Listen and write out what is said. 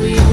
we